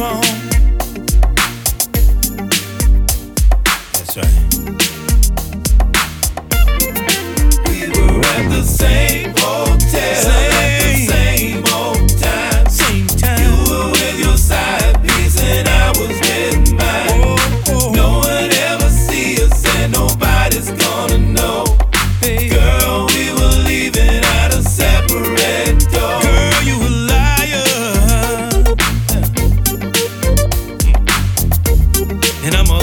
phone. That's right.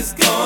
It's gone.